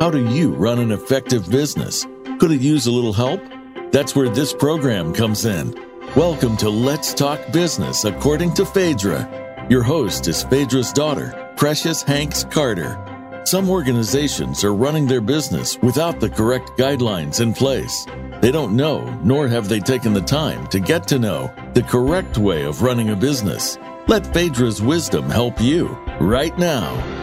How do you run an effective business? Could it use a little help? That's where this program comes in. Welcome to Let's Talk Business according to Phaedra. Your host is Phaedra's daughter, Precious Hanks Carter. Some organizations are running their business without the correct guidelines in place. They don't know, nor have they taken the time to get to know the correct way of running a business. Let Phaedra's wisdom help you right now.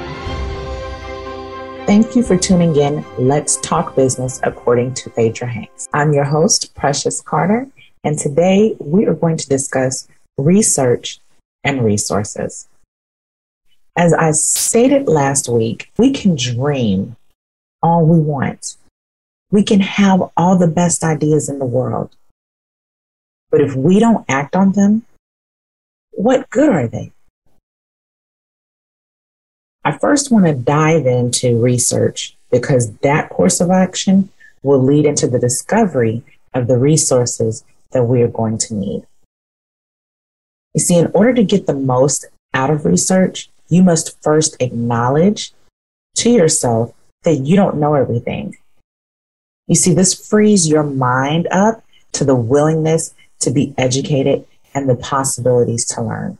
Thank you for tuning in. Let's talk business according to Phaedra Hanks. I'm your host, Precious Carter, and today we are going to discuss research and resources. As I stated last week, we can dream all we want we can have all the best ideas in the world. But if we don't act on them, what good are they? I first want to dive into research because that course of action will lead into the discovery of the resources that we are going to need. You see, in order to get the most out of research, you must first acknowledge to yourself that you don't know everything you see, this frees your mind up to the willingness to be educated and the possibilities to learn.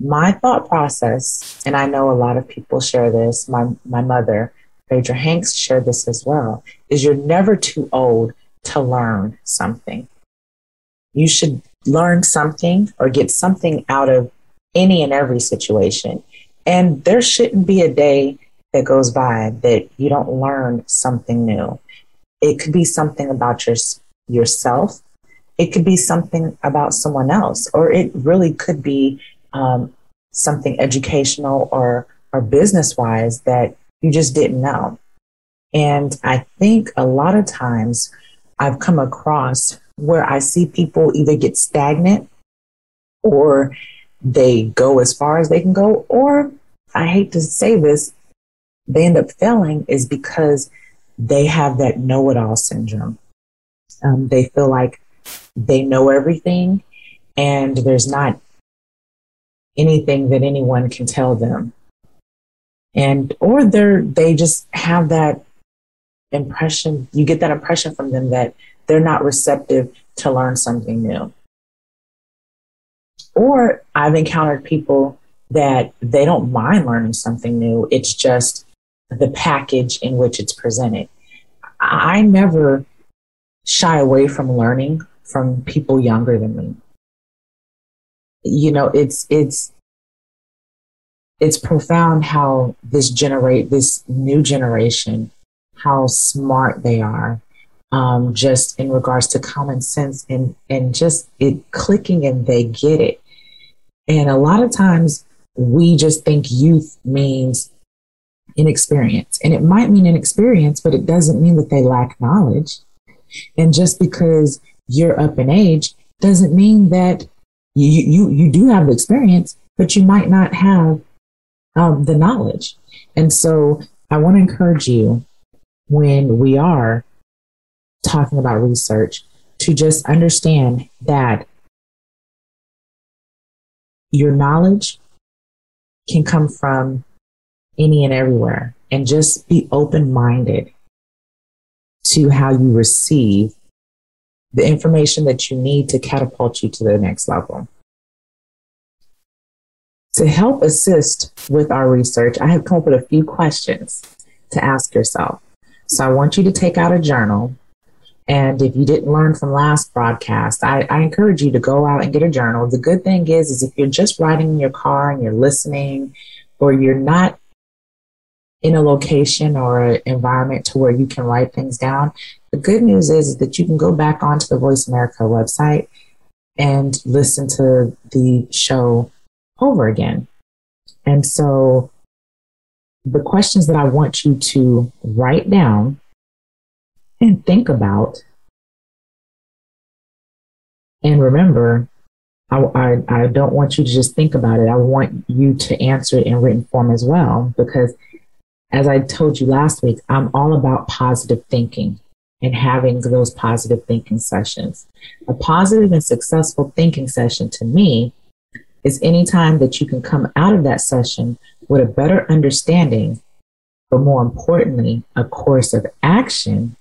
My thought process, and I know a lot of people share this, my, my mother, Phaedra Hanks, shared this as well, is you're never too old to learn something. You should learn something or get something out of any and every situation. And there shouldn't be a day that goes by that you don't learn something new. It could be something about your, yourself. It could be something about someone else, or it really could be um, something educational or, or business wise that you just didn't know. And I think a lot of times I've come across where I see people either get stagnant or they go as far as they can go, or I hate to say this, they end up failing is because they have that know it all syndrome. Um, they feel like they know everything and there's not anything that anyone can tell them. And, or they're, they just have that impression, you get that impression from them that they're not receptive to learn something new. Or I've encountered people that they don't mind learning something new. It's just the package in which it's presented. I never shy away from learning from people younger than me. You know, it's it's it's profound how this generate this new generation, how smart they are, um, just in regards to common sense and and just it clicking and they get it. And a lot of times we just think youth means inexperience. And it might mean inexperience, but it doesn't mean that they lack knowledge. And just because you're up in age doesn't mean that you, you, you do have the experience, but you might not have um, the knowledge. And so I want to encourage you when we are talking about research to just understand that your knowledge can come from any and everywhere and just be open minded to how you receive the information that you need to catapult you to the next level. To help assist with our research, I have come up with a few questions to ask yourself. So I want you to take out a journal. And if you didn't learn from last broadcast, I, I encourage you to go out and get a journal. The good thing is, is if you're just riding in your car and you're listening, or you're not in a location or environment to where you can write things down. The good news is, is that you can go back onto the Voice America website and listen to the show over again. And so the questions that I want you to write down and think about and remember I, I, I, don't want you to just think about it. I want you to answer it in written form as well, because as I told you last week, I'm all about positive thinking and having those positive thinking sessions. A positive and successful thinking session to me is any time that you can come out of that session with a better understanding but more importantly, a course of action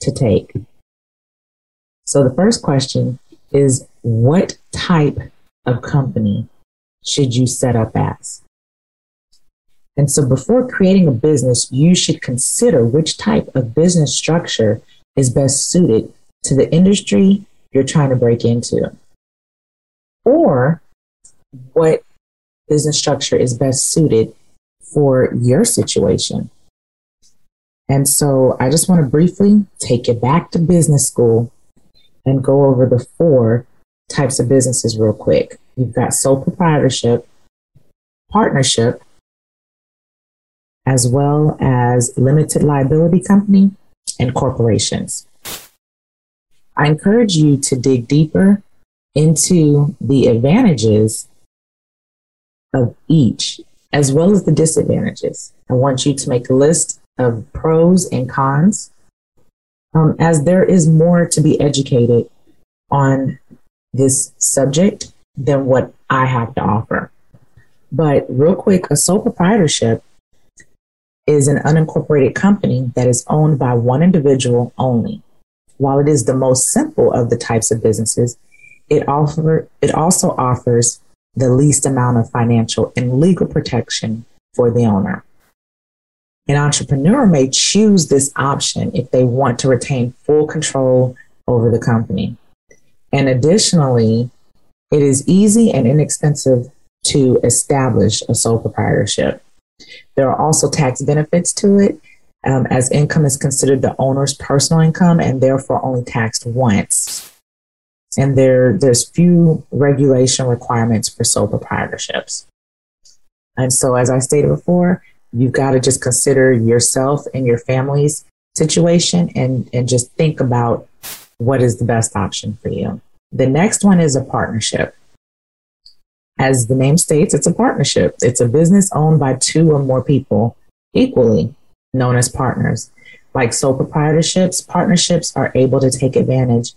to take. So the first question is what type of company should you set up as? And so before creating a business, you should consider which type of business structure is best suited to the industry you're trying to break into. Or what business structure is best suited for your situation. And so I just want to briefly take you back to business school and go over the four types of businesses real quick. You've got sole proprietorship, partnership, as well as limited liability company and corporations. I encourage you to dig deeper into the advantages of each, as well as the disadvantages. I want you to make a list of pros and cons, um, as there is more to be educated on this subject than what I have to offer. But real quick, a sole proprietorship is an unincorporated company that is owned by one individual only. While it is the most simple of the types of businesses, it, offer, it also offers the least amount of financial and legal protection for the owner. An entrepreneur may choose this option if they want to retain full control over the company. And additionally, it is easy and inexpensive to establish a sole proprietorship. There are also tax benefits to it, um, as income is considered the owner's personal income and therefore only taxed once. And there, there's few regulation requirements for sole proprietorships. And so, as I stated before, you've got to just consider yourself and your family's situation and, and just think about what is the best option for you. The next one is a partnership. As the name states, it's a partnership. It's a business owned by two or more people equally, known as partners. Like sole proprietorships, partnerships are able to take advantage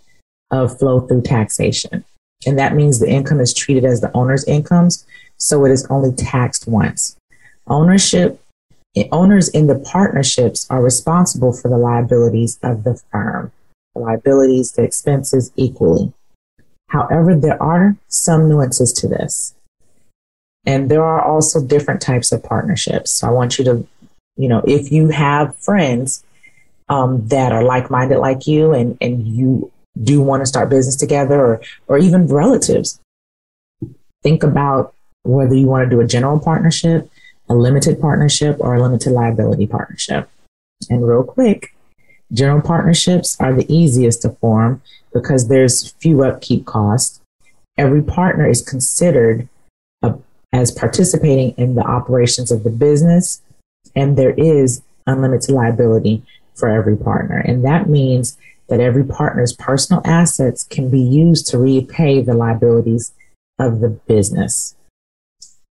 of flow through taxation. And that means the income is treated as the owner's incomes, so it is only taxed once. Ownership eh, owners in the partnerships are responsible for the liabilities of the firm, the liabilities, the expenses equally. However, there are some nuances to this. And there are also different types of partnerships. So I want you to, you know, if you have friends um, that are like minded like you and, and you do want to start business together or, or even relatives, think about whether you want to do a general partnership, a limited partnership, or a limited liability partnership. And real quick, general partnerships are the easiest to form because there's few upkeep costs. Every partner is considered a, as participating in the operations of the business, and there is unlimited liability for every partner. And that means that every partner's personal assets can be used to repay the liabilities of the business.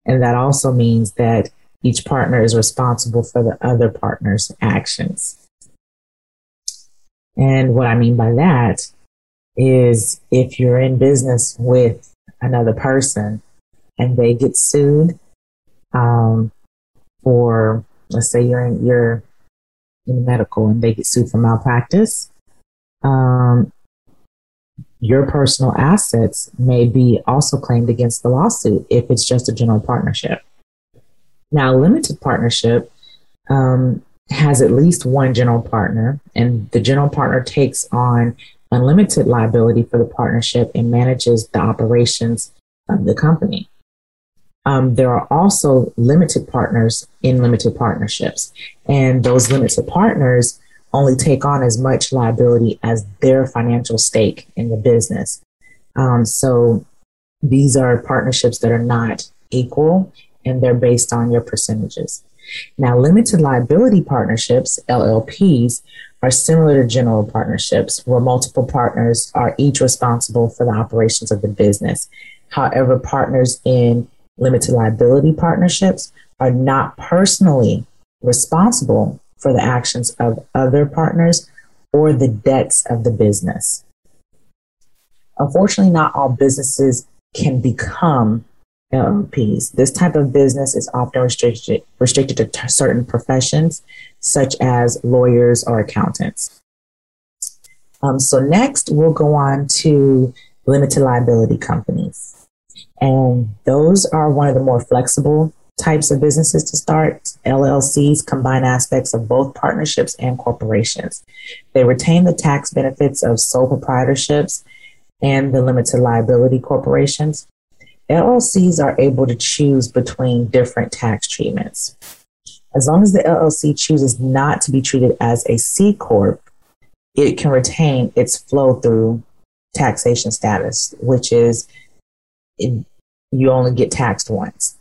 And that also means that each partner is responsible for the other partner's actions. And what I mean by that is if you're in business with another person and they get sued um, for, let's say you're in, you're in medical and they get sued for malpractice, um, your personal assets may be also claimed against the lawsuit if it's just a general partnership. Now, limited partnership um, has at least one general partner, and the general partner takes on unlimited liability for the partnership and manages the operations of the company. Um, there are also limited partners in limited partnerships, and those limited partners only take on as much liability as their financial stake in the business. Um, so these are partnerships that are not equal and they're based on your percentages. Now, limited liability partnerships, LLPs, are similar to general partnerships where multiple partners are each responsible for the operations of the business. However, partners in limited liability partnerships are not personally responsible for the actions of other partners or the debts of the business. Unfortunately, not all businesses can become LLPs. This type of business is often restricted, restricted to t- certain professions, such as lawyers or accountants. Um, so, next, we'll go on to limited liability companies. And those are one of the more flexible types of businesses to start. LLCs combine aspects of both partnerships and corporations. They retain the tax benefits of sole proprietorships and the limited liability corporations. LLCs are able to choose between different tax treatments. As long as the LLC chooses not to be treated as a C Corp, it can retain its flow through taxation status, which is it, you only get taxed once.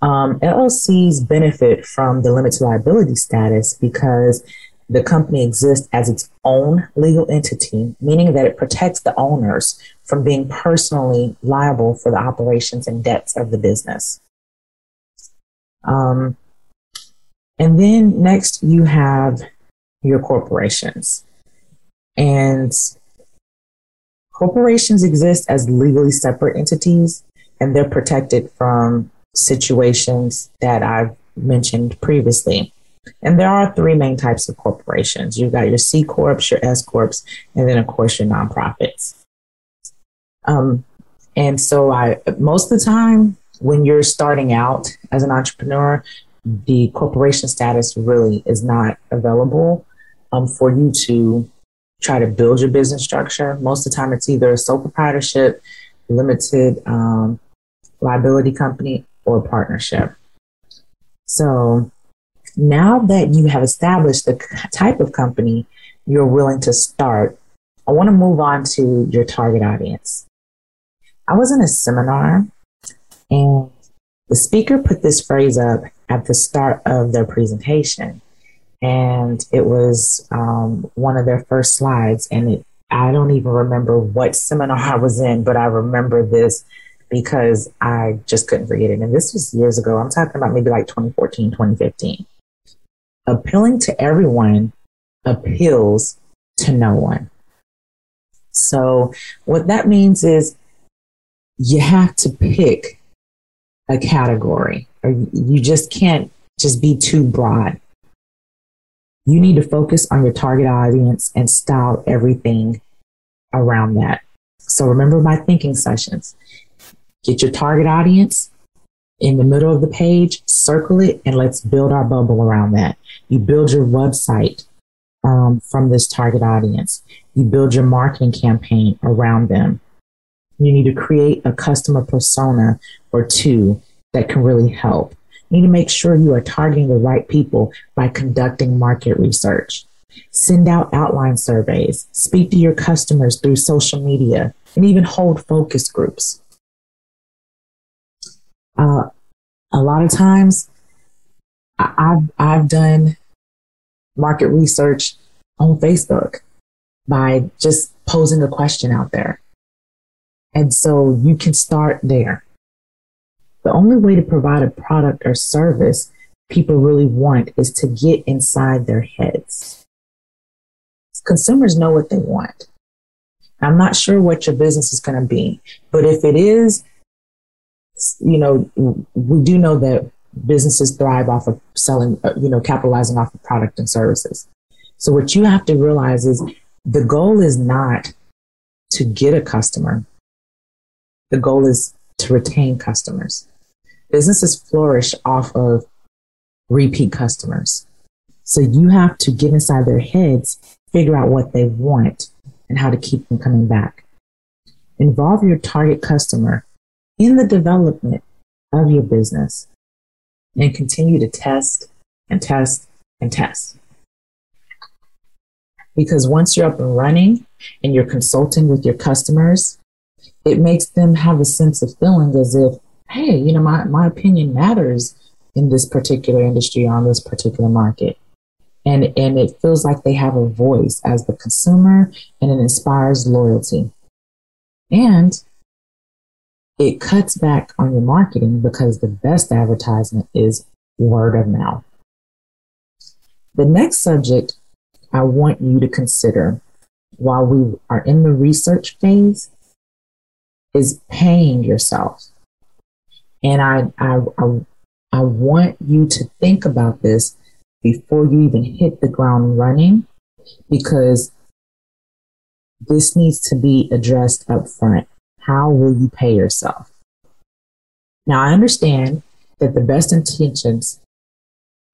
Um, LLCs benefit from the limited liability status because the company exists as its own legal entity, meaning that it protects the owners from being personally liable for the operations and debts of the business. Um, and then next, you have your corporations. And corporations exist as legally separate entities, and they're protected from situations that I've mentioned previously. And there are three main types of corporations. You've got your C corps, your S corps, and then of course your nonprofits. Um, and so I most of the time when you're starting out as an entrepreneur, the corporation status really is not available um, for you to try to build your business structure. Most of the time, it's either a sole proprietorship, limited um, liability company, or partnership. So now that you have established the type of company you're willing to start, I want to move on to your target audience. I was in a seminar and the speaker put this phrase up at the start of their presentation. And it was um, one of their first slides. And it, I don't even remember what seminar I was in, but I remember this because I just couldn't forget it. And this was years ago. I'm talking about maybe like 2014, 2015. Appealing to everyone appeals to no one. So, what that means is you have to pick a category, or you just can't just be too broad. You need to focus on your target audience and style everything around that. So, remember my thinking sessions. Get your target audience in the middle of the page, circle it, and let's build our bubble around that. You build your website um, from this target audience. You build your marketing campaign around them. You need to create a customer persona or two that can really help. You need to make sure you are targeting the right people by conducting market research. Send out outline surveys, speak to your customers through social media, and even hold focus groups. Uh, a lot of times, I've I've done market research on Facebook by just posing a question out there, and so you can start there. The only way to provide a product or service people really want is to get inside their heads. Consumers know what they want. I'm not sure what your business is going to be, but if it is you know, we do know that businesses thrive off of selling, uh, you know, capitalizing off of product and services. So what you have to realize is the goal is not to get a customer. The goal is to retain customers. Businesses flourish off of repeat customers. So you have to get inside their heads, figure out what they want and how to keep them coming back. Involve your target customer in the development of your business and continue to test and test and test. Because once you're up and running and you're consulting with your customers, it makes them have a sense of feeling as if, hey, you know, my, my opinion matters in this particular industry on this particular market. And, and it feels like they have a voice as the consumer and it inspires loyalty. And it cuts back on your marketing because the best advertisement is word of mouth. The next subject I want you to consider while we are in the research phase is paying yourself And I, I, I, I want you to think about this before you even hit the ground running because this needs to be addressed up front. How will you pay yourself? Now, I understand that the best intentions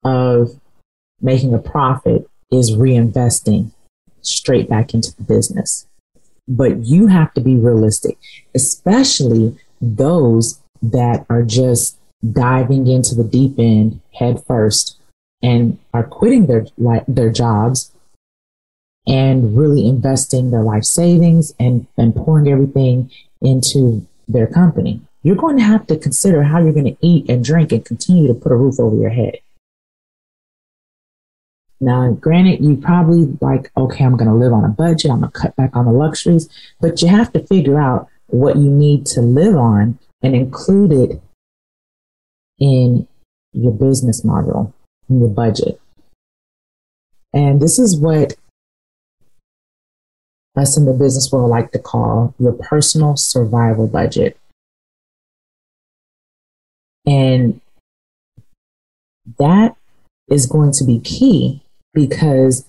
of making a profit is reinvesting straight back into the business. But you have to be realistic, especially those that are just diving into the deep end head first and are quitting their their jobs and really investing their life savings and, and pouring everything into their company. You're going to have to consider how you're going to eat and drink and continue to put a roof over your head. Now, granted, you probably like, okay, I'm going to live on a budget. I'm going to cut back on the luxuries, but you have to figure out what you need to live on and include it in your business model, in your budget. And this is what us in the business world like to call your personal survival budget. And that is going to be key because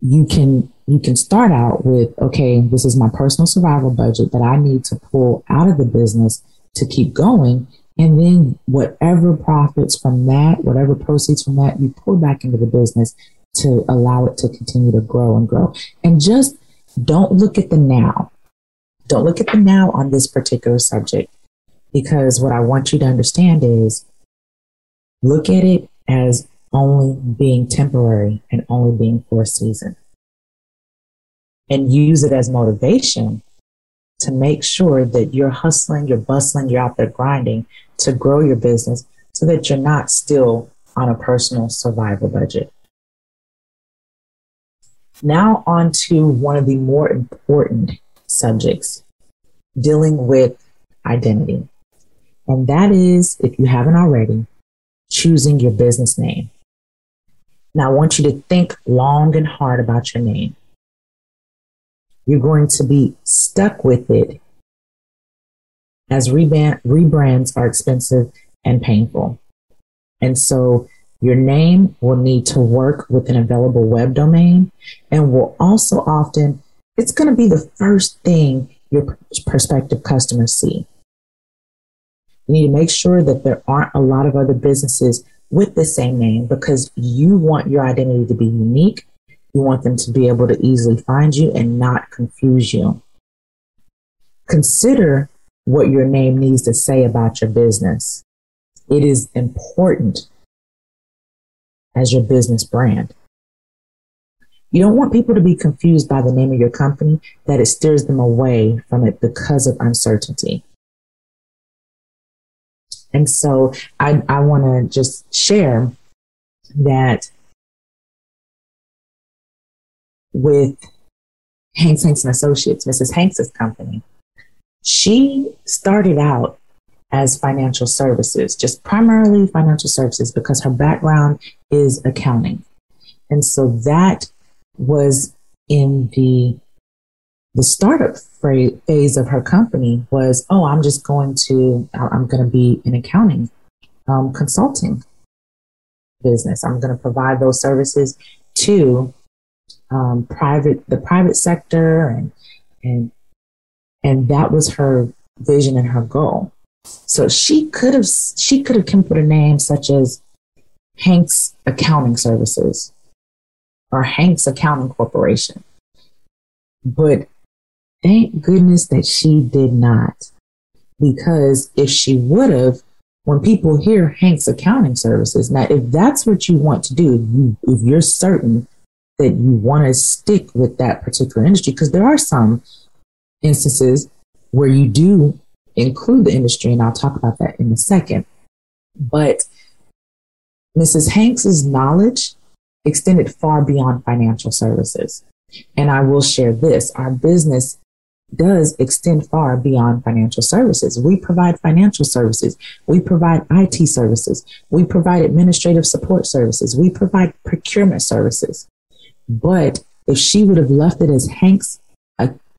you can you can start out with okay this is my personal survival budget that i need to pull out of the business to keep going and then whatever profits from that whatever proceeds from that you pull back into the business to allow it to continue to grow and grow and just don't look at the now don't look at the now on this particular subject because what i want you to understand is look at it as only being temporary and only being for a season. And use it as motivation to make sure that you're hustling, you're bustling, you're out there grinding to grow your business so that you're not still on a personal survival budget. Now, on to one of the more important subjects dealing with identity. And that is, if you haven't already, choosing your business name. Now, I want you to think long and hard about your name. You're going to be stuck with it as rebrands are expensive and painful. And so your name will need to work with an available web domain and will also often, it's going to be the first thing your prospective customers see. You need to make sure that there aren't a lot of other businesses with the same name because you want your identity to be unique. You want them to be able to easily find you and not confuse you. Consider what your name needs to say about your business. It is important as your business brand. You don't want people to be confused by the name of your company that it steers them away from it because of uncertainty. And so I, I want to just share that with Hanks, Hanks and Associates, Mrs. Hanks's company, she started out as financial services, just primarily financial services because her background is accounting. And so that was in the the startup phase of her company was, oh, I'm just going to, I'm going to be an accounting um, consulting business. I'm going to provide those services to um, private, the private sector, and and and that was her vision and her goal. So she could have she could have come put a name such as Hanks Accounting Services or Hanks Accounting Corporation. But Thank goodness that she did not. Because if she would have, when people hear Hank's accounting services, now if that's what you want to do, you, if you're certain that you want to stick with that particular industry, because there are some instances where you do include the industry, and I'll talk about that in a second. But Mrs. Hanks's knowledge extended far beyond financial services. And I will share this our business does extend far beyond financial services. We provide financial services. We provide IT services. We provide administrative support services. We provide procurement services. But if she would have left it as Hank's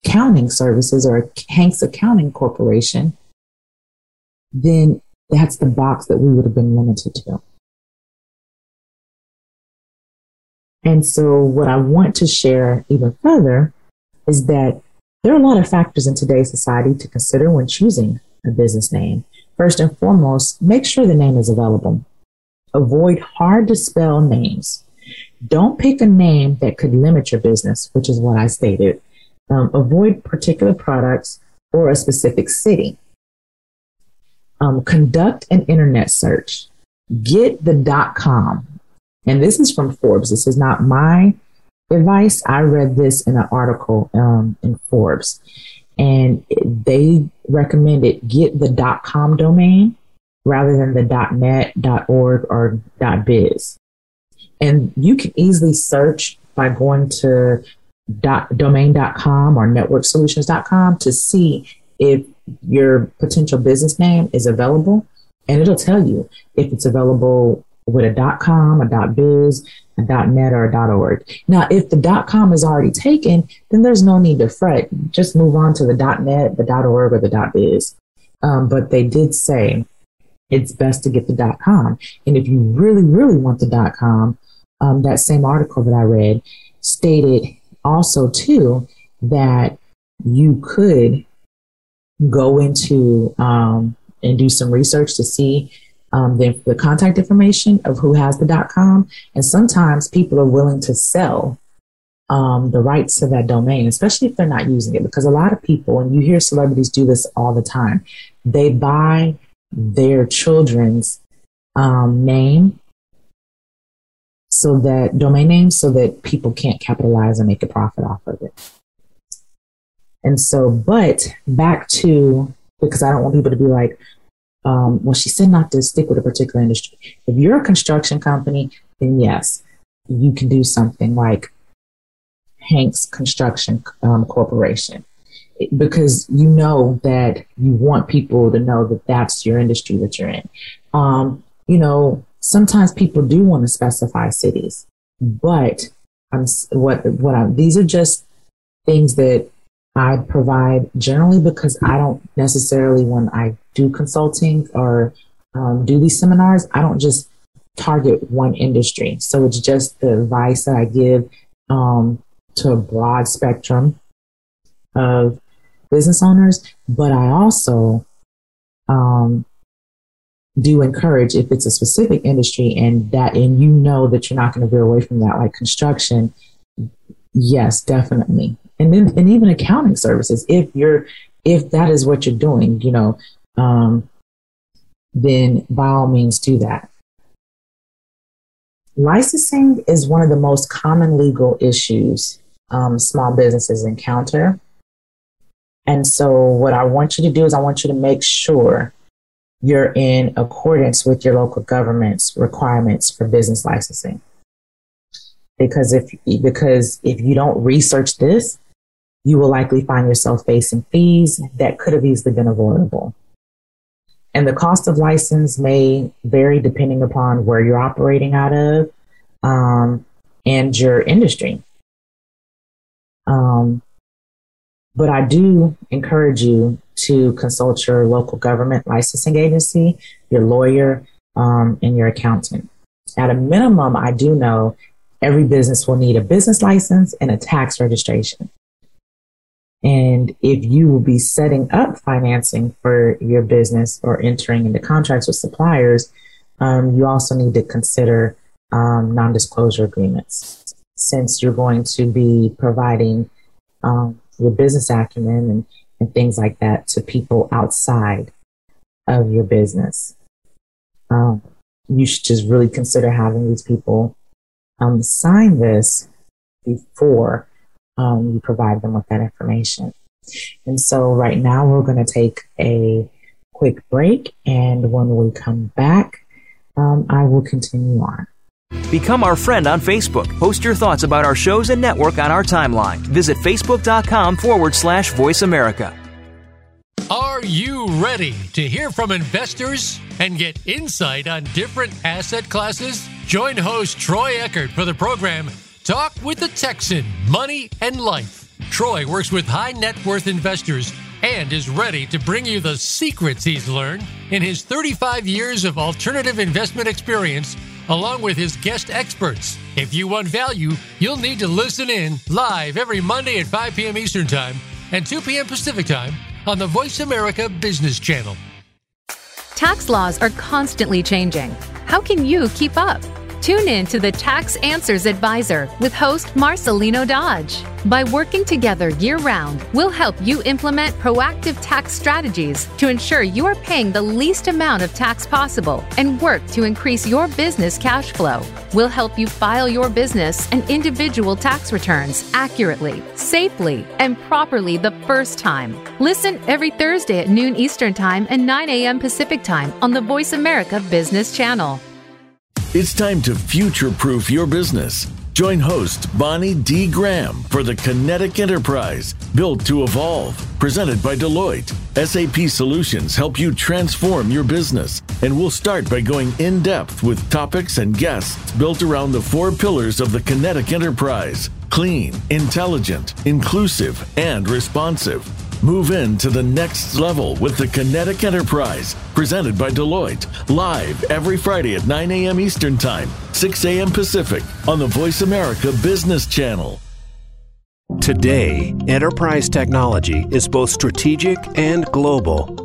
Accounting Services or Hank's Accounting Corporation, then that's the box that we would have been limited to. And so, what I want to share even further is that there are a lot of factors in today's society to consider when choosing a business name. First and foremost, make sure the name is available. Avoid hard to spell names. Don't pick a name that could limit your business, which is what I stated. Um, avoid particular products or a specific city. Um, conduct an internet search. Get the dot com. And this is from Forbes. This is not my advice. I read this in an article um, in Forbes, and they recommended get the dot com domain rather than the dot net, dot org, or dot biz. And you can easily search by going to dot, domain.com or networksolutions.com to see if your potential business name is available. And it'll tell you if it's available with a dot com, a dot biz, a dot net, or a dot org. Now, if the dot com is already taken, then there's no need to fret. Just move on to the dot net, the dot org, or the dot biz. Um, but they did say it's best to get the dot com. And if you really, really want the dot com, um, that same article that I read stated also too that you could go into um, and do some research to see um, the, the, contact information of who has the dot com. And sometimes people are willing to sell um, the rights to that domain, especially if they're not using it. Because a lot of people, and you hear celebrities do this all the time, they buy their children's um, name so that domain names so that people can't capitalize and make a profit off of it. And so, but back to because I don't want people to be like, um, well, she said not to stick with a particular industry. If you're a construction company, then yes, you can do something like Hank's Construction um, Corporation because you know that you want people to know that that's your industry that you're in. Um, you know, sometimes people do want to specify cities, but I'm what what I'm. These are just things that I provide generally because I don't necessarily when I do consulting or um, do these seminars, I don't just target one industry. So it's just the advice that I give um, to a broad spectrum of business owners, but I also um, do encourage if it's a specific industry and that and you know that you're not going to veer away from that, like construction. Yes, definitely, and then and even accounting services. If you're if that is what you're doing, you know, um, then by all means do that. Licensing is one of the most common legal issues um, small businesses encounter. And so, what I want you to do is, I want you to make sure you're in accordance with your local government's requirements for business licensing. Because if because if you don't research this, you will likely find yourself facing fees that could have easily been avoidable. And the cost of license may vary depending upon where you're operating out of um, and your industry. Um, but I do encourage you to consult your local government licensing agency, your lawyer, um, and your accountant. At a minimum, I do know every business will need a business license and a tax registration. And if you will be setting up financing for your business or entering into contracts with suppliers, um, you also need to consider um, non disclosure agreements since you're going to be providing um, your business acumen and, and things like that to people outside of your business. Um, you should just really consider having these people um, sign this before um, you provide them with that information. And so, right now, we're going to take a quick break. And when we come back, um, I will continue on. Become our friend on Facebook. Post your thoughts about our shows and network on our timeline. Visit facebook.com forward slash voice America. Are you ready to hear from investors and get insight on different asset classes? Join host Troy Eckard for the program Talk with the Texan Money and Life. Troy works with high net worth investors and is ready to bring you the secrets he's learned in his 35 years of alternative investment experience, along with his guest experts. If you want value, you'll need to listen in live every Monday at 5 p.m. Eastern Time and 2 p.m. Pacific Time on the Voice America Business Channel. Tax laws are constantly changing. How can you keep up? Tune in to the Tax Answers Advisor with host Marcelino Dodge. By working together year round, we'll help you implement proactive tax strategies to ensure you are paying the least amount of tax possible and work to increase your business cash flow. We'll help you file your business and individual tax returns accurately, safely, and properly the first time. Listen every Thursday at noon Eastern Time and 9 a.m. Pacific Time on the Voice America Business Channel. It's time to future proof your business. Join host Bonnie D. Graham for the Kinetic Enterprise Built to Evolve, presented by Deloitte. SAP Solutions help you transform your business, and we'll start by going in depth with topics and guests built around the four pillars of the Kinetic Enterprise clean, intelligent, inclusive, and responsive. Move in to the next level with the Kinetic Enterprise, presented by Deloitte, live every Friday at 9 a.m. Eastern Time, 6 a.m. Pacific on the Voice America Business Channel. Today, enterprise technology is both strategic and global.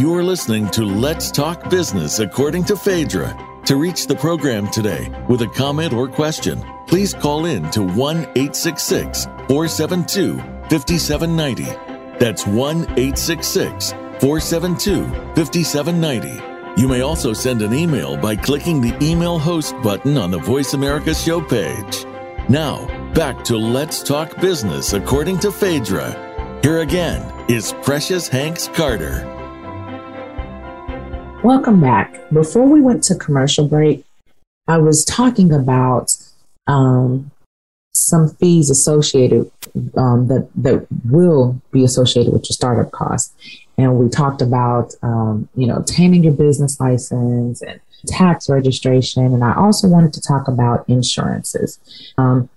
You are listening to Let's Talk Business according to Phaedra. To reach the program today with a comment or question, please call in to 1 866 472 5790. That's 1 866 472 5790. You may also send an email by clicking the email host button on the Voice America show page. Now, back to Let's Talk Business according to Phaedra. Here again is Precious Hanks Carter. Welcome back. Before we went to commercial break, I was talking about um, some fees associated um, that that will be associated with your startup costs, and we talked about um, you know obtaining your business license and tax registration, and I also wanted to talk about insurances. Um,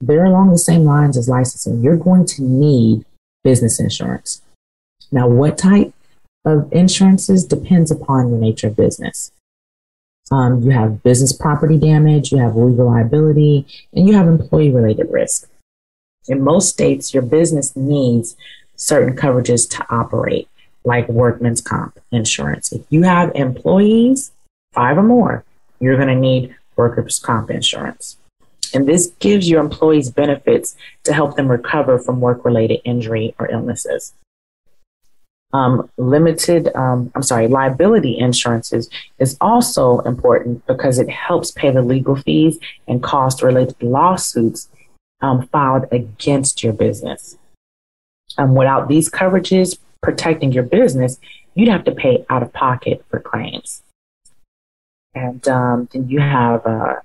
they're along the same lines as licensing. You're going to need business insurance. Now, what type? Of insurances depends upon the nature of business. Um, you have business property damage, you have legal liability, and you have employee related risk. In most states, your business needs certain coverages to operate, like workman's comp insurance. If you have employees, five or more, you're going to need workers' comp insurance. And this gives your employees benefits to help them recover from work related injury or illnesses um, limited, um, I'm sorry, liability insurances is also important because it helps pay the legal fees and costs related lawsuits um, filed against your business. Um, without these coverages protecting your business, you'd have to pay out of pocket for claims. And um, then you have uh,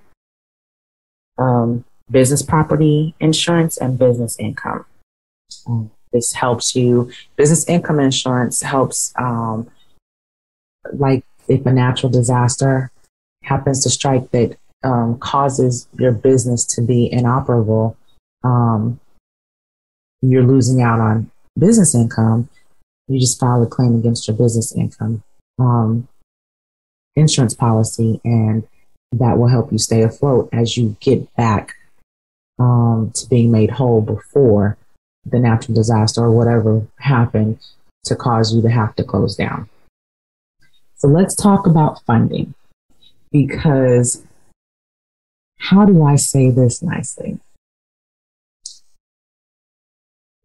um, business property insurance and business income. Mm. This helps you. Business income insurance helps, um, like if a natural disaster happens to strike that um, causes your business to be inoperable, um, you're losing out on business income. You just file a claim against your business income um, insurance policy, and that will help you stay afloat as you get back um, to being made whole before the natural disaster or whatever happened to cause you to have to close down. So let's talk about funding because how do I say this nicely?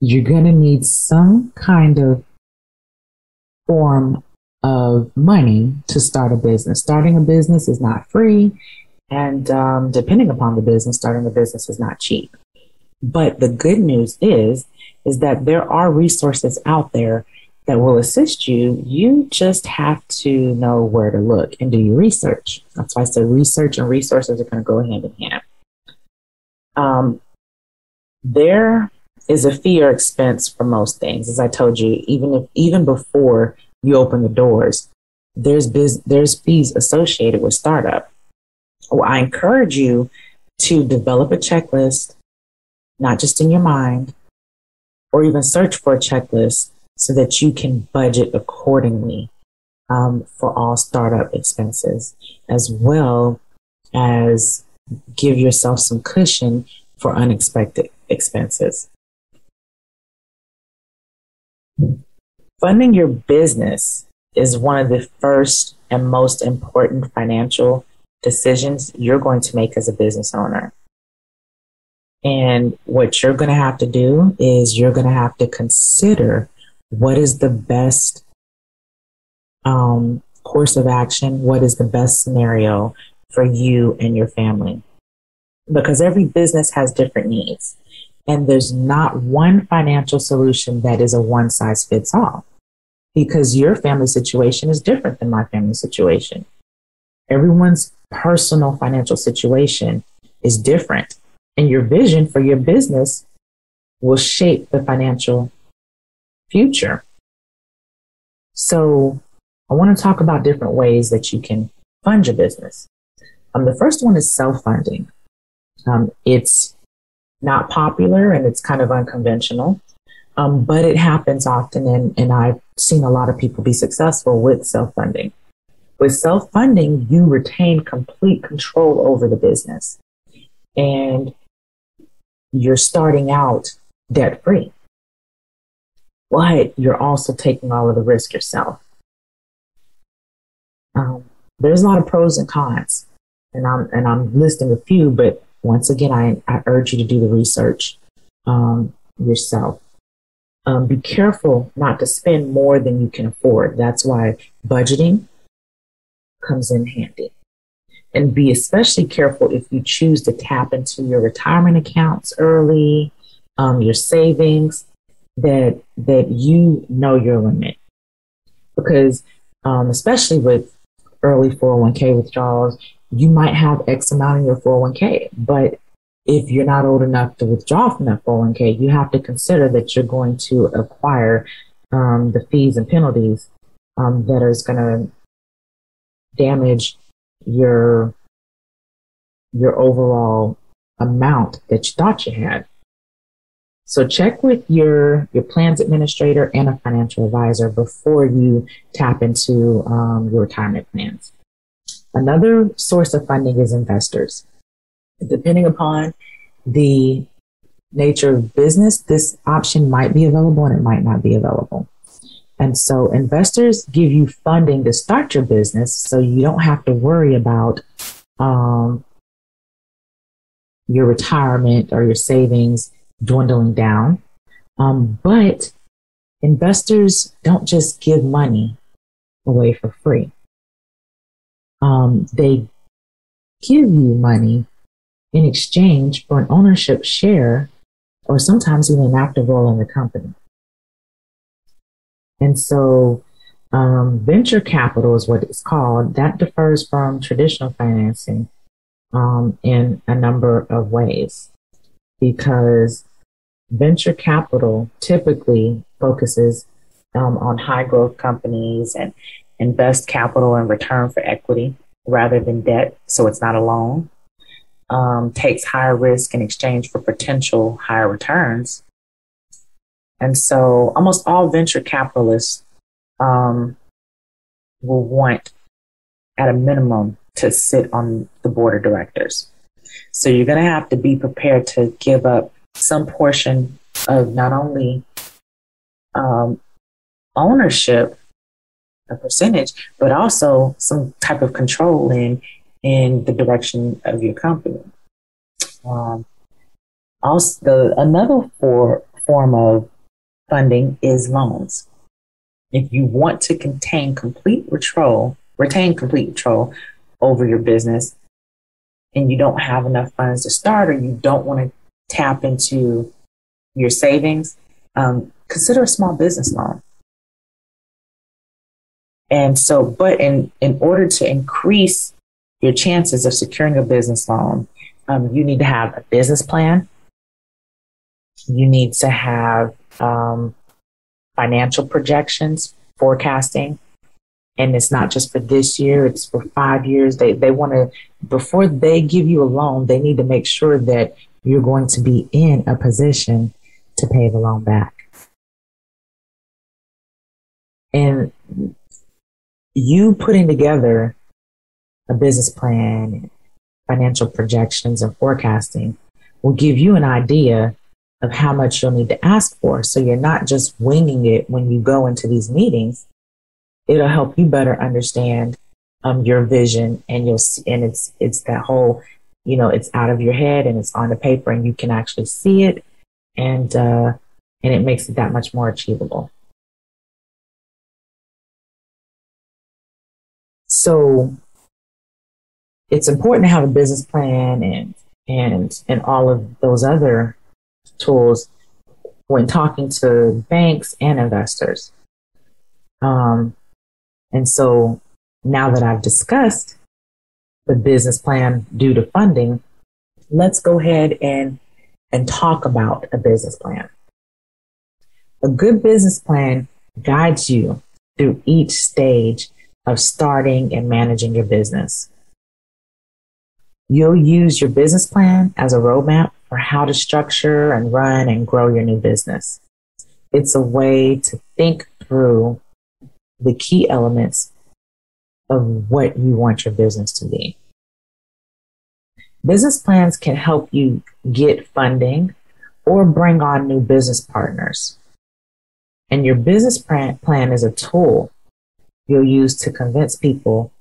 You're going to need some kind of form of money to start a business. Starting a business is not free, and um, depending upon the business, starting a business is not cheap. But the good news is, is that there are resources out there that will assist you. You just have to know where to look and do your research. That's why I said research and resources are going to go hand in hand. Um, there is a fee or expense for most things, as I told you. Even if even before you open the doors, there's biz, there's fees associated with startup. Well, I encourage you to develop a checklist, not just in your mind, or even search for a checklist so that you can budget accordingly um, for all startup expenses, as well as give yourself some cushion for unexpected expenses. Funding your business is one of the first and most important financial decisions you're going to make as a business owner. And what you're going to have to do is you're going to have to consider what is the best um, course of action, what is the best scenario for you and your family. Because every business has different needs. And there's not one financial solution that is a one size fits all because your family situation is different than my family situation. Everyone's personal financial situation is different, and your vision for your business will shape the financial future. So, I want to talk about different ways that you can fund your business. Um, the first one is self funding. Um, it's not popular and it's kind of unconventional, um, but it happens often, and, and I've seen a lot of people be successful with self funding. With self funding, you retain complete control over the business and you're starting out debt free. But you're also taking all of the risk yourself. Um, there's a lot of pros and cons, and I'm and I'm listing a few. But once again, I, I urge you to do the research um, yourself. Um, be careful not to spend more than you can afford. That's why budgeting comes in handy. And be especially careful if you choose to tap into your retirement accounts early, um, your savings, that that you know your limit. Because um, especially with early 401k withdrawals, you might have X amount in your 401k, but if you're not old enough to withdraw from that 401k, you have to consider that you're going to acquire um, the fees and penalties um, that is going to damage your your overall amount that you thought you had. So check with your your plans administrator and a financial advisor before you tap into um, your retirement plans. Another source of funding is investors. Depending upon the nature of business, this option might be available and it might not be available. And so investors give you funding to start your business so you don't have to worry about um, your retirement or your savings dwindling down. Um, but investors don't just give money away for free. Um, they give you money in exchange for an ownership share or sometimes even an active role in the company. And so um, venture capital is what it's called. That differs from traditional financing um, in a number of ways because venture capital typically focuses um, on high growth companies and invest capital in return for equity rather than debt. So it's not a loan. Um, takes higher risk in exchange for potential higher returns. And so almost all venture capitalists um, will want, at a minimum, to sit on the board of directors. So you're going to have to be prepared to give up some portion of not only um, ownership, a percentage, but also some type of control in in the direction of your company. Um, also, the, another for, form of funding is loans. If you want to contain complete control, retain complete control over your business, and you don't have enough funds to start, or you don't want to tap into your savings, um, consider a small business loan. And so, but in, in order to increase your chances of securing a business loan, um, you need to have a business plan. You need to have um, financial projections, forecasting. And it's not just for this year, it's for five years. They, they want to, before they give you a loan, they need to make sure that you're going to be in a position to pay the loan back. And you putting together a business plan, financial projections, and forecasting will give you an idea of how much you'll need to ask for. So you're not just winging it when you go into these meetings. It'll help you better understand um, your vision, and you'll see, and it's it's that whole, you know, it's out of your head and it's on the paper, and you can actually see it, and uh, and it makes it that much more achievable. So it's important to have a business plan and and and all of those other tools when talking to banks and investors. Um, and so now that I've discussed the business plan due to funding, let's go ahead and and talk about a business plan. A good business plan guides you through each stage of starting and managing your business. You'll use your business plan as a roadmap for how to structure and run and grow your new business. It's a way to think through the key elements of what you want your business to be. Business plans can help you get funding or bring on new business partners. And your business plan is a tool you'll use to convince people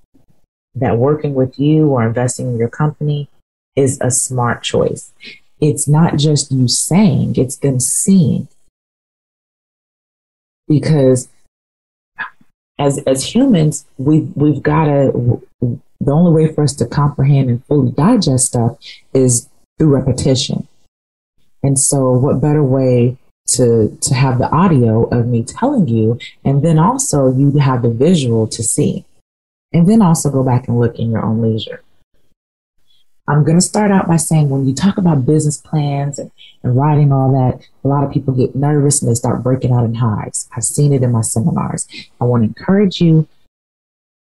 that working with you or investing in your company is a smart choice. It's not just you saying, it's them seeing. Because as as humans, we we've got to the only way for us to comprehend and fully digest stuff is through repetition. And so what better way to to have the audio of me telling you and then also you have the visual to see and then also go back and look in your own leisure i'm going to start out by saying when you talk about business plans and, and writing all that a lot of people get nervous and they start breaking out in hives. I've seen it in my seminars. I want to encourage you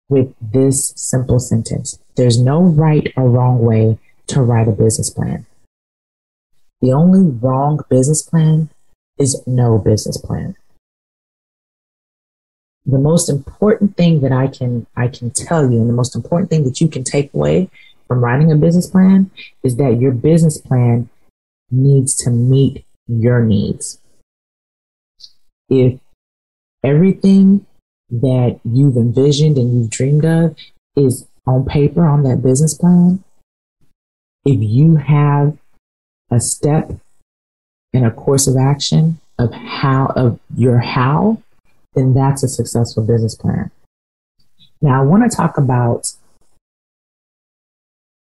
with this simple sentence. There's no right or wrong way to write a business plan. The only wrong business plan is no business plan. The most important thing that I can I can tell you, and the most important thing that you can take away from writing a business plan is that your business plan needs to meet your needs. If everything that you've envisioned and you've dreamed of is on paper on that business plan, if you have a step and a course of action of how of your how, then that's a successful business plan. Now I want to talk about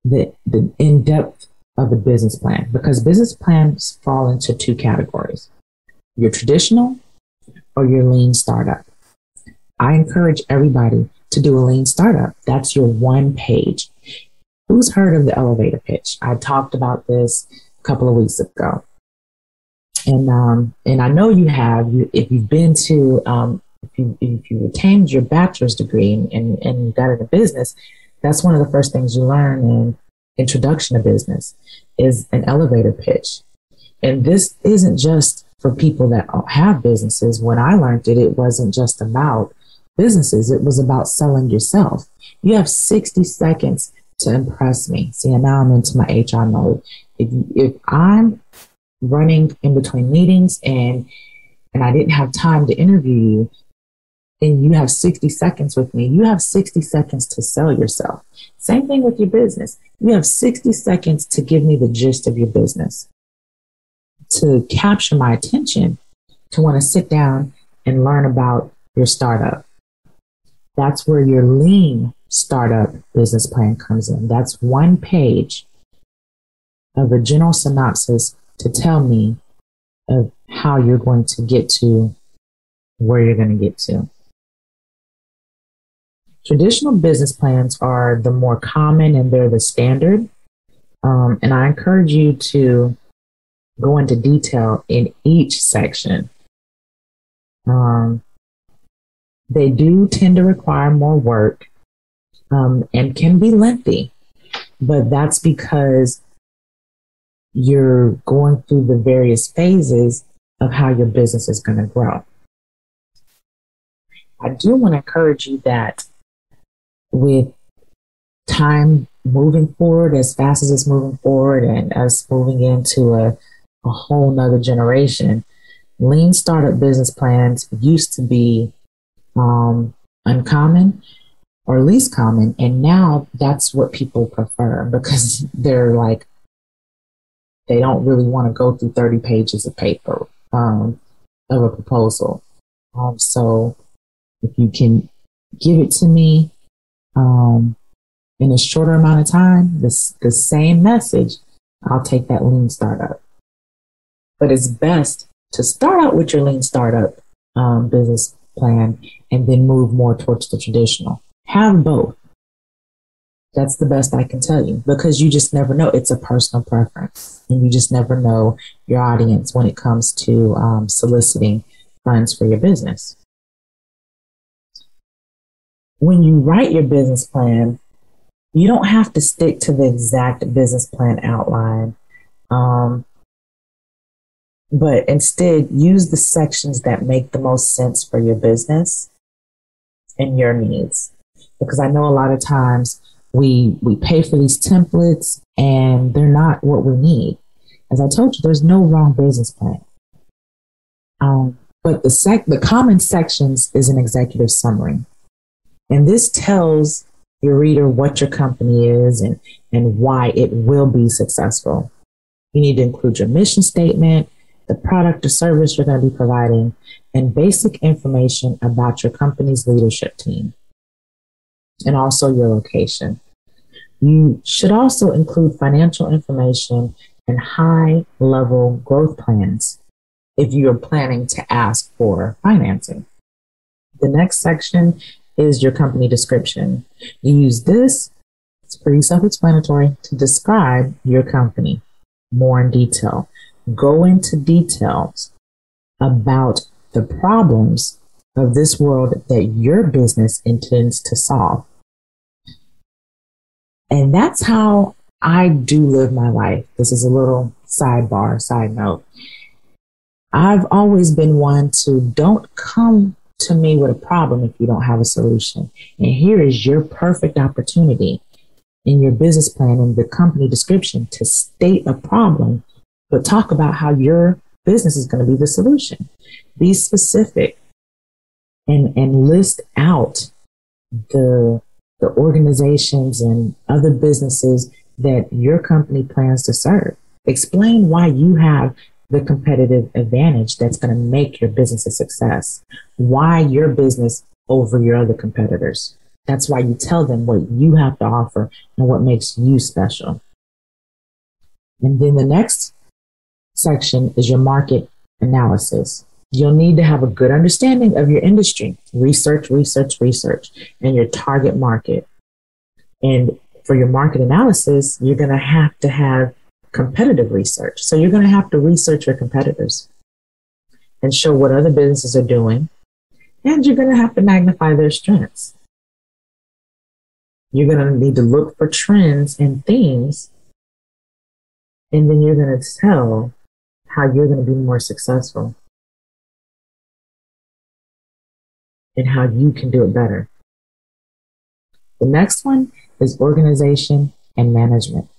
the the in depth of a business plan because business plans fall into two categories: your traditional or your lean startup. I encourage everybody to do a lean startup. That's your one page. Who's heard of the elevator pitch? I talked about this a couple of weeks ago and um, and I know you have. You, if you've been to, um, if you if you retained your bachelor's degree and, and got into business, that's one of the first things you learn in introduction to business is an elevator pitch. And this isn't just for people that have businesses. When I learned it, it wasn't just about businesses. It was about selling yourself. You have 60 seconds to impress me. See, now I'm into my HR mode. If, if I'm running in between meetings and and I didn't have time to interview you, and you have 60 seconds with me, you have 60 seconds to sell yourself. Same thing with your business. You have 60 seconds to give me the gist of your business, to capture my attention, to want to sit down and learn about your startup. That's where your lean startup business plan comes in. That's one page of a general synopsis to tell me of how you're going to get to where you're going to get to. Traditional business plans are the more common and they're the standard. Um, and I encourage you to go into detail in each section. Um, they do tend to require more work um, and can be lengthy, but that's because you're going through the various phases of how your business is going to grow. I do want to encourage you that with time moving forward as fast as it's moving forward and us moving into a, a whole nother generation, lean startup business plans used to be um, uncommon or least common. And now that's what people prefer because they're like, they don't really want to go through 30 pages of paper um, of a proposal. Um, so if you can give it to me um, in a shorter amount of time, this the same message, I'll take that lean startup. But it's best to start out with your lean startup um, business plan and then move more towards the traditional. Have both. That's the best I can tell you because you just never know. It's a personal preference, and you just never know your audience when it comes to um, soliciting funds for your business when you write your business plan, you don't have to stick to the exact business plan outline. Um, but instead, use the sections that make the most sense for your business and your needs. Because I know a lot of times we we pay for these templates and they're not what we need. As I told you, there's no wrong business plan. Um, but the sec the common sections is an executive summary. And this tells your reader what your company is and, and why it will be successful. You need to include your mission statement, the product or service you're going to be providing, and basic information about your company's leadership team, and also your location. You should also include financial information and high level growth plans if you are planning to ask for financing. The next section is your company description. You use this, it's pretty self explanatory, to describe your company more in detail. Go into details about the problems of this world that your business intends to solve. And that's how I do live my life. This is a little sidebar, side note. I've always been one to don't come to me with a problem if you don't have a solution. And here is your perfect opportunity in your business plan and the company description to state a problem, but talk about how your business is going to be the solution. Be specific and, and list out the, the organizations and other businesses that your company plans to serve. Explain why you have the competitive advantage that's going to make your business a success. Why your business over your other competitors. That's why you tell them what you have to offer and what makes you special. And then the next section is your market analysis. You'll need to have a good understanding of your industry, research, research, research, and your target market. And for your market analysis, you're going to have to have competitive research. So you're going to have to research your competitors and show what other businesses are doing. And you're going to have to magnify their strengths. You're going to need to look for trends and themes. And then you're going to tell how you're going to be more successful and how you can do it better. The next one is organization and management.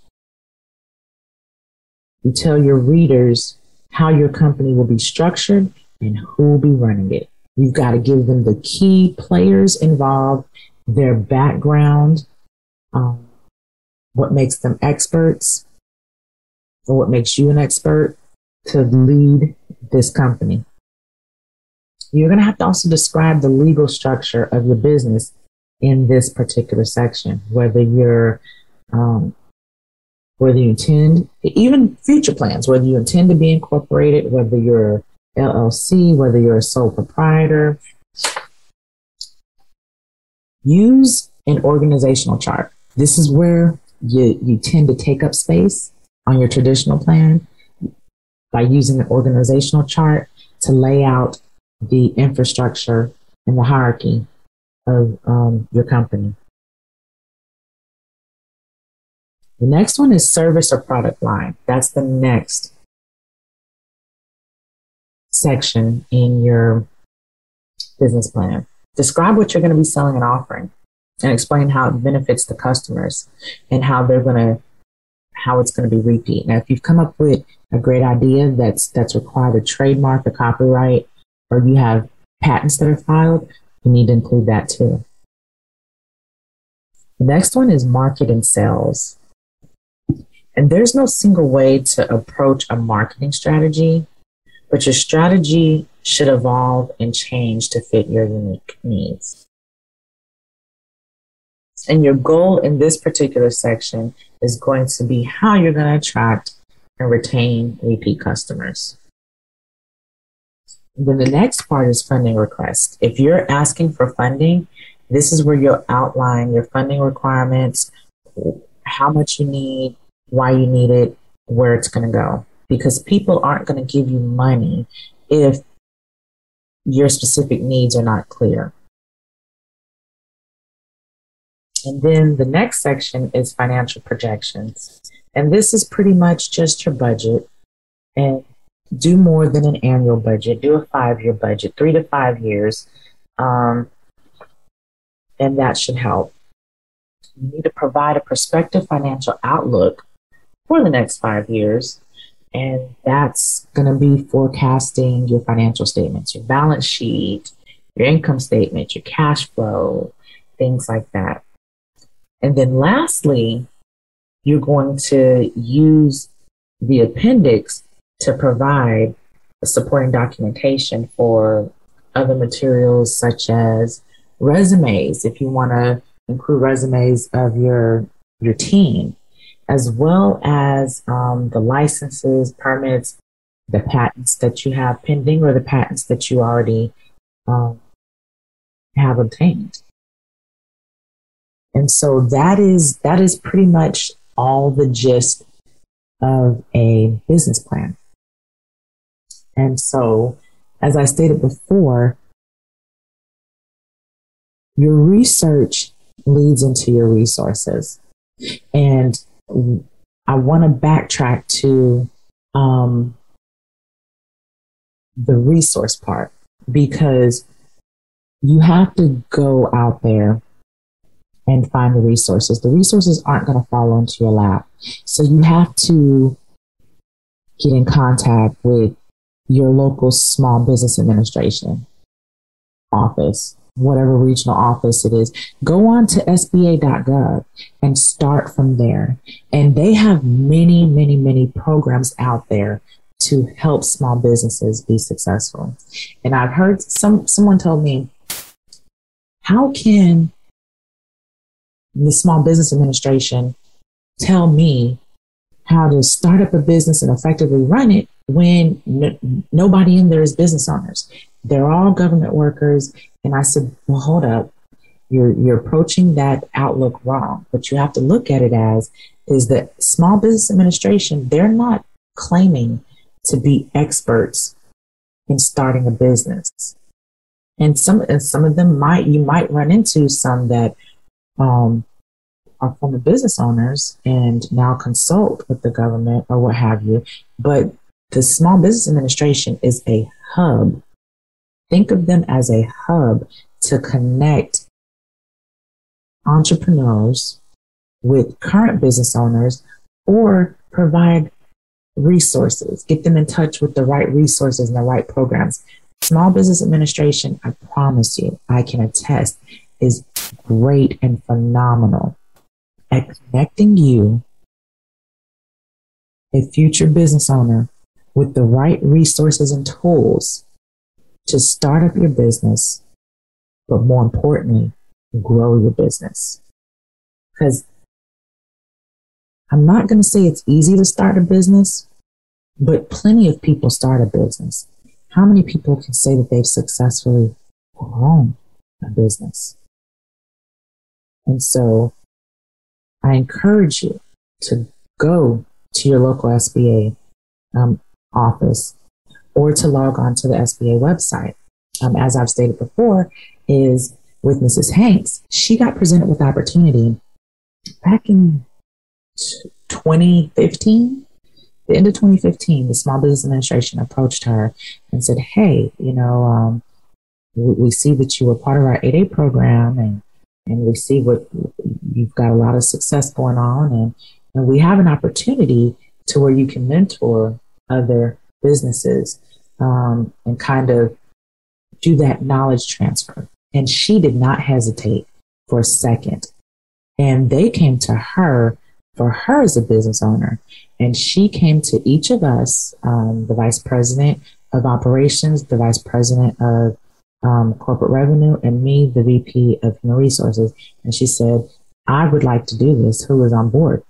You tell your readers how your company will be structured and who will be running it. You've got to give them the key players involved, their background, um, what makes them experts, or what makes you an expert to lead this company. You're going to have to also describe the legal structure of your business in this particular section, whether you're um, whether you intend, even future plans, whether you intend to be incorporated, whether you're LLC, whether you're a sole proprietor. Use an organizational chart. This is where you, you tend to take up space on your traditional plan by using an organizational chart to lay out the infrastructure and the hierarchy of um, your company. The next one is service or product line. That's the next section in your business plan. Describe what you're going to be selling and offering and explain how it benefits the customers and how they're going to how it's going to be repeat. Now, if you've come up with a great idea that's that's required a trademark, a copyright, or you have patents that are filed, you need to include that too. The next one is market and sales. And there's no single way to approach a marketing strategy, but your strategy should evolve and change to fit your unique needs. And your goal in this particular section is going to be how you're going to attract and retain repeat customers. Then the next part is funding request. If you're asking for funding, this is where you'll outline your funding requirements, how much you need, why you need it, where it's going to go. Because people aren't going to give you money if your specific needs are not clear. And then the next section is financial projections. And this is pretty much just your budget. And do more than an annual budget, do a five year budget, three to five years. Um, and that should help. You need to provide a prospective financial outlook for the next five years. And that's going to be forecasting your financial statements, your balance sheet, your income statement, your cash flow, things like that. And then lastly, you're going to use the appendix to provide supporting documentation for other materials such as resumes, if you want to include resumes of your your team, as well as um, the licenses, permits, the patents that you have pending, or the patents that you already um, have obtained. And so that is that is pretty much all the gist of a business plan. And so, as I stated before, your research leads into your resources. And I want to backtrack to um, the resource part because you have to go out there and find the resources. The resources aren't going to fall into your lap. So you have to get in contact with your local small business administration office, whatever regional office it is. Go on to SBA.gov and start from there. And they have many, many, many programs out there to help small businesses be successful. And I've heard some someone told me, how can the Small Business Administration tell me how to start up a business and effectively run it when n- nobody in there is business owners. They're all government workers. And I said, well, hold up. You're, you're approaching that outlook wrong. What you have to look at it as is that Small Business Administration, they're not claiming to be experts in starting a business. And some, and some of them might, you might run into some that um, are former business owners and now consult with the government or what have you. But the Small Business Administration is a hub. Think of them as a hub to connect entrepreneurs with current business owners or provide resources, get them in touch with the right resources and the right programs. Small Business Administration, I promise you, I can attest, is great and phenomenal at connecting you, a future business owner, with the right resources and tools to start up your business, but more importantly, grow your business. Because I'm not going to say it's easy to start a business, but plenty of people start a business. How many people can say that they've successfully grown a business? And so I encourage you to go to your local SBA um, office or to log on to the SBA website. Um, as I've stated before, is with Mrs. Hanks, she got presented with opportunity back in 2015. The end of 2015, the Small Business Administration approached her and said, "Hey, you know, um, we, we, see that you were part of our 8A program, and and we see what you've got a lot of success going on, and and we have an opportunity to where you can mentor other businesses um, and kind of do that knowledge transfer. And she did not hesitate for a second. And they came to her for her as a business owner. And she came to each of us, um, the vice president of operations, the vice president of um, corporate revenue, and me, the VP of human resources. And she said, I would like to do this. Who is on board?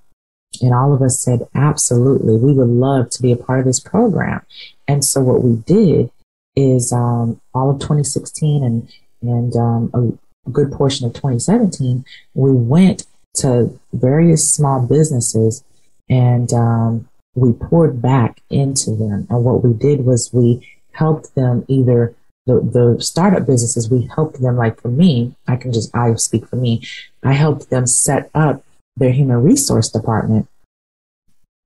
And all of us said, absolutely, we would love to be a part of this program. And so what we did is um, all of 2016 and, and um, a good portion of 2017, we went to various small businesses and um, we poured back into them. And what we did was we helped them either the, the startup businesses, we helped them, like for me, I can just, I speak for me, I helped them set up their human resource department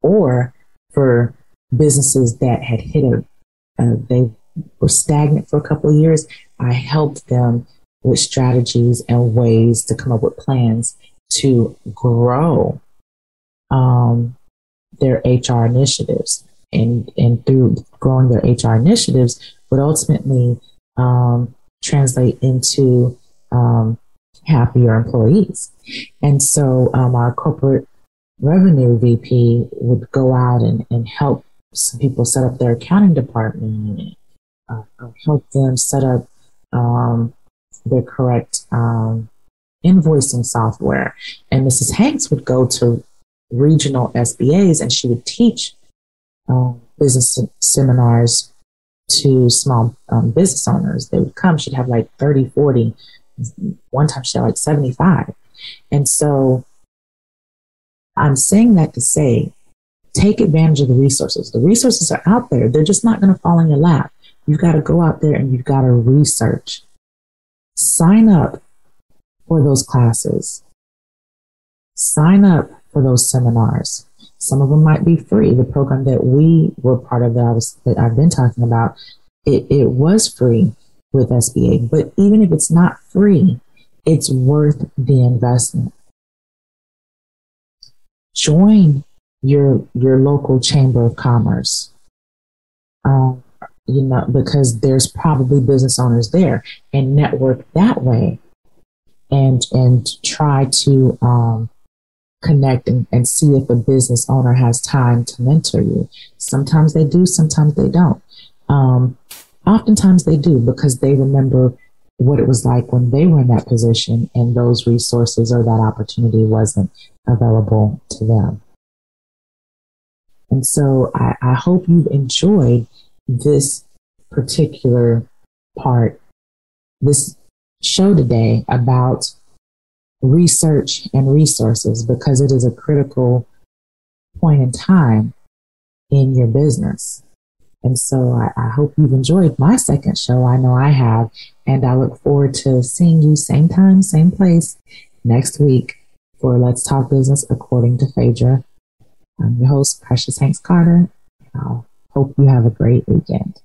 or for businesses that had hit a, uh, they were stagnant for a couple of years, I helped them with strategies and ways to come up with plans to grow um, their HR initiatives. And, and through growing their HR initiatives would ultimately um, translate into um, happier employees. And so um, our corporate revenue VP would go out and, and help some people set up their accounting department, uh, help them set up um, their correct um, invoicing software. And Mrs. Hanks would go to regional SBAs and she would teach um, business seminars to small um, business owners. They would come, she'd have like 30, 40. One time she had like 75. And so I'm saying that to say, take advantage of the resources. The resources are out there. They're just not going to fall in your lap. You've got to go out there and you've got to research. Sign up for those classes. Sign up for those seminars. Some of them might be free. The program that we were part of that I was that I've been talking about, it, it was free with SBA. But even if it's not free, it's worth the investment. Join your your local chamber of commerce. Um, you know, because there's probably business owners there, and network that way, and and try to um, connect and, and see if a business owner has time to mentor you. Sometimes they do, sometimes they don't. Um, oftentimes they do because they remember what it was like when they were in that position and those resources or that opportunity wasn't available to them. And so I, I hope you've enjoyed this particular part, this show today about research and resources because it is a critical point in time in your business. And so I, I, hope you've enjoyed my second show. I know I have. And I look forward to seeing you same time, same place next week for Let's Talk Business according to Phaedra. I'm your host, Precious Hanks Carter. I hope you have a great weekend.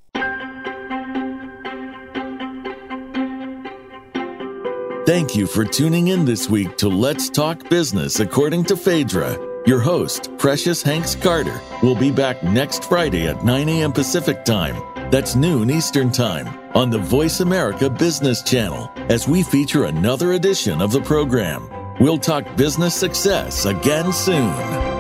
Thank you for tuning in this week to Let's Talk Business according to Phaedra. Your host, Precious Hanks Carter, will be back next Friday at 9 a.m. Pacific Time. That's noon Eastern Time on the Voice America Business Channel as we feature another edition of the program. We'll talk business success again soon.